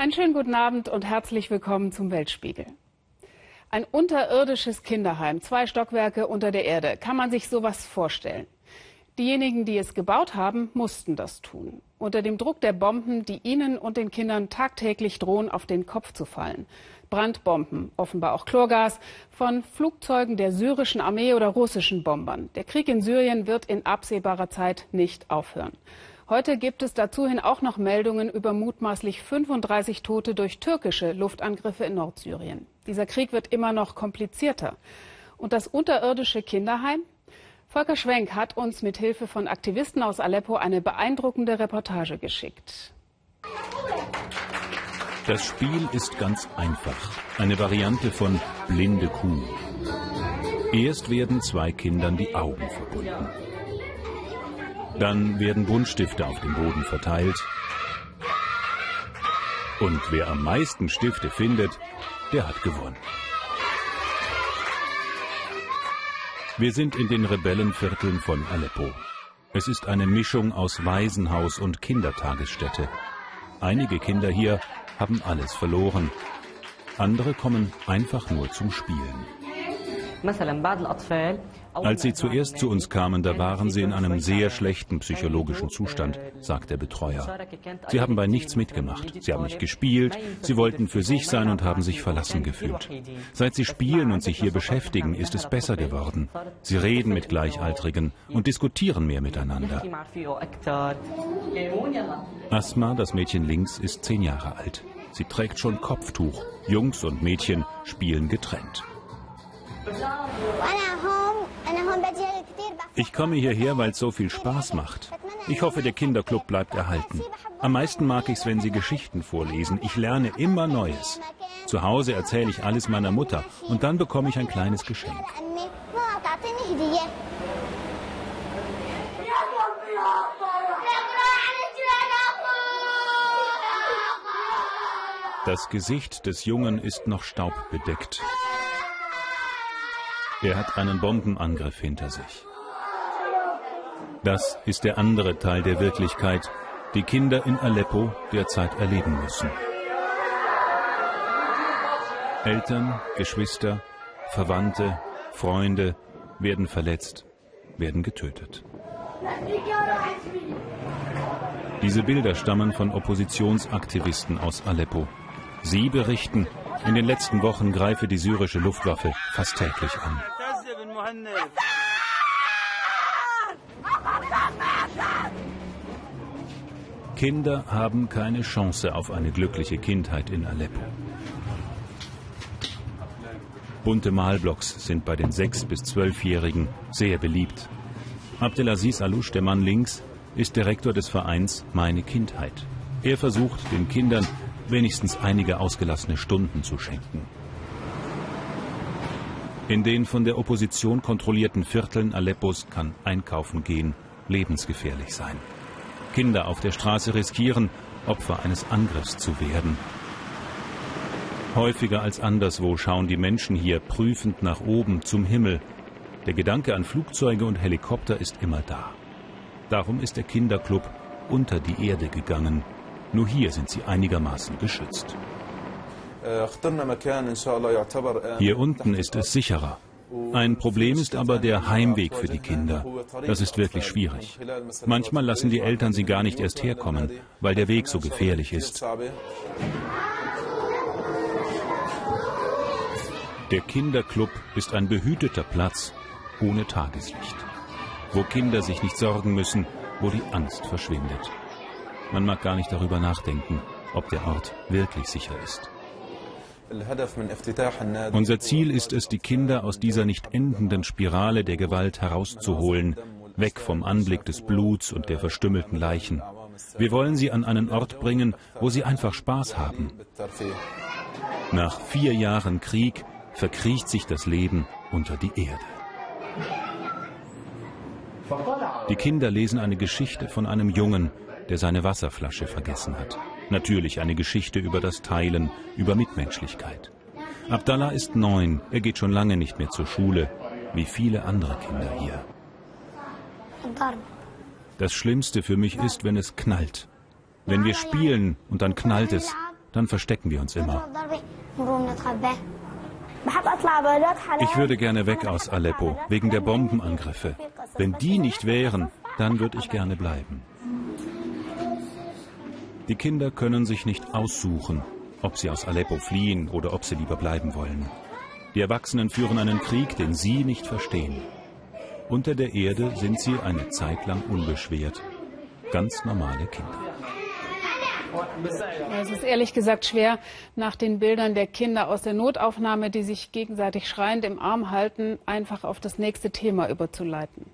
Einen schönen guten Abend und herzlich willkommen zum Weltspiegel. Ein unterirdisches Kinderheim, zwei Stockwerke unter der Erde. Kann man sich sowas vorstellen? Diejenigen, die es gebaut haben, mussten das tun. Unter dem Druck der Bomben, die ihnen und den Kindern tagtäglich drohen, auf den Kopf zu fallen. Brandbomben, offenbar auch Chlorgas, von Flugzeugen der syrischen Armee oder russischen Bombern. Der Krieg in Syrien wird in absehbarer Zeit nicht aufhören. Heute gibt es dazuhin auch noch Meldungen über mutmaßlich 35 Tote durch türkische Luftangriffe in Nordsyrien. Dieser Krieg wird immer noch komplizierter. Und das unterirdische Kinderheim? Volker Schwenk hat uns mit Hilfe von Aktivisten aus Aleppo eine beeindruckende Reportage geschickt. Das Spiel ist ganz einfach. Eine Variante von blinde Kuh. Erst werden zwei Kindern die Augen verbunden. Dann werden Buntstifte auf dem Boden verteilt. Und wer am meisten Stifte findet, der hat gewonnen. Wir sind in den Rebellenvierteln von Aleppo. Es ist eine Mischung aus Waisenhaus und Kindertagesstätte. Einige Kinder hier haben alles verloren. Andere kommen einfach nur zum Spielen. Als sie zuerst zu uns kamen, da waren sie in einem sehr schlechten psychologischen Zustand, sagt der Betreuer. Sie haben bei nichts mitgemacht. Sie haben nicht gespielt, sie wollten für sich sein und haben sich verlassen gefühlt. Seit sie spielen und sich hier beschäftigen, ist es besser geworden. Sie reden mit Gleichaltrigen und diskutieren mehr miteinander. Asma, das Mädchen links, ist zehn Jahre alt. Sie trägt schon Kopftuch. Jungs und Mädchen spielen getrennt. Ich komme hierher, weil es so viel Spaß macht. Ich hoffe, der Kinderclub bleibt erhalten. Am meisten mag ich es, wenn sie Geschichten vorlesen. Ich lerne immer Neues. Zu Hause erzähle ich alles meiner Mutter und dann bekomme ich ein kleines Geschenk. Das Gesicht des Jungen ist noch staubbedeckt. Er hat einen Bombenangriff hinter sich. Das ist der andere Teil der Wirklichkeit, die Kinder in Aleppo derzeit erleben müssen. Eltern, Geschwister, Verwandte, Freunde werden verletzt, werden getötet. Diese Bilder stammen von Oppositionsaktivisten aus Aleppo. Sie berichten, in den letzten Wochen greife die syrische Luftwaffe fast täglich an. Kinder haben keine Chance auf eine glückliche Kindheit in Aleppo. Bunte Malblocks sind bei den 6- bis 12-Jährigen sehr beliebt. Abdelaziz Alouche, der Mann links, ist Direktor des Vereins Meine Kindheit. Er versucht, den Kindern wenigstens einige ausgelassene Stunden zu schenken. In den von der Opposition kontrollierten Vierteln Aleppos kann Einkaufen gehen lebensgefährlich sein. Kinder auf der Straße riskieren, Opfer eines Angriffs zu werden. Häufiger als anderswo schauen die Menschen hier prüfend nach oben zum Himmel. Der Gedanke an Flugzeuge und Helikopter ist immer da. Darum ist der Kinderclub unter die Erde gegangen. Nur hier sind sie einigermaßen geschützt. Hier unten ist es sicherer. Ein Problem ist aber der Heimweg für die Kinder. Das ist wirklich schwierig. Manchmal lassen die Eltern sie gar nicht erst herkommen, weil der Weg so gefährlich ist. Der Kinderclub ist ein behüteter Platz ohne Tageslicht, wo Kinder sich nicht sorgen müssen, wo die Angst verschwindet. Man mag gar nicht darüber nachdenken, ob der Ort wirklich sicher ist. Unser Ziel ist es, die Kinder aus dieser nicht endenden Spirale der Gewalt herauszuholen, weg vom Anblick des Bluts und der verstümmelten Leichen. Wir wollen sie an einen Ort bringen, wo sie einfach Spaß haben. Nach vier Jahren Krieg verkriecht sich das Leben unter die Erde. Die Kinder lesen eine Geschichte von einem Jungen, der seine Wasserflasche vergessen hat. Natürlich eine Geschichte über das Teilen, über Mitmenschlichkeit. Abdallah ist neun, er geht schon lange nicht mehr zur Schule, wie viele andere Kinder hier. Das Schlimmste für mich ist, wenn es knallt. Wenn wir spielen und dann knallt es, dann verstecken wir uns immer. Ich würde gerne weg aus Aleppo, wegen der Bombenangriffe. Wenn die nicht wären, dann würde ich gerne bleiben. Die Kinder können sich nicht aussuchen, ob sie aus Aleppo fliehen oder ob sie lieber bleiben wollen. Die Erwachsenen führen einen Krieg, den sie nicht verstehen. Unter der Erde sind sie eine Zeit lang unbeschwert. Ganz normale Kinder. Es ist ehrlich gesagt schwer, nach den Bildern der Kinder aus der Notaufnahme, die sich gegenseitig schreiend im Arm halten, einfach auf das nächste Thema überzuleiten.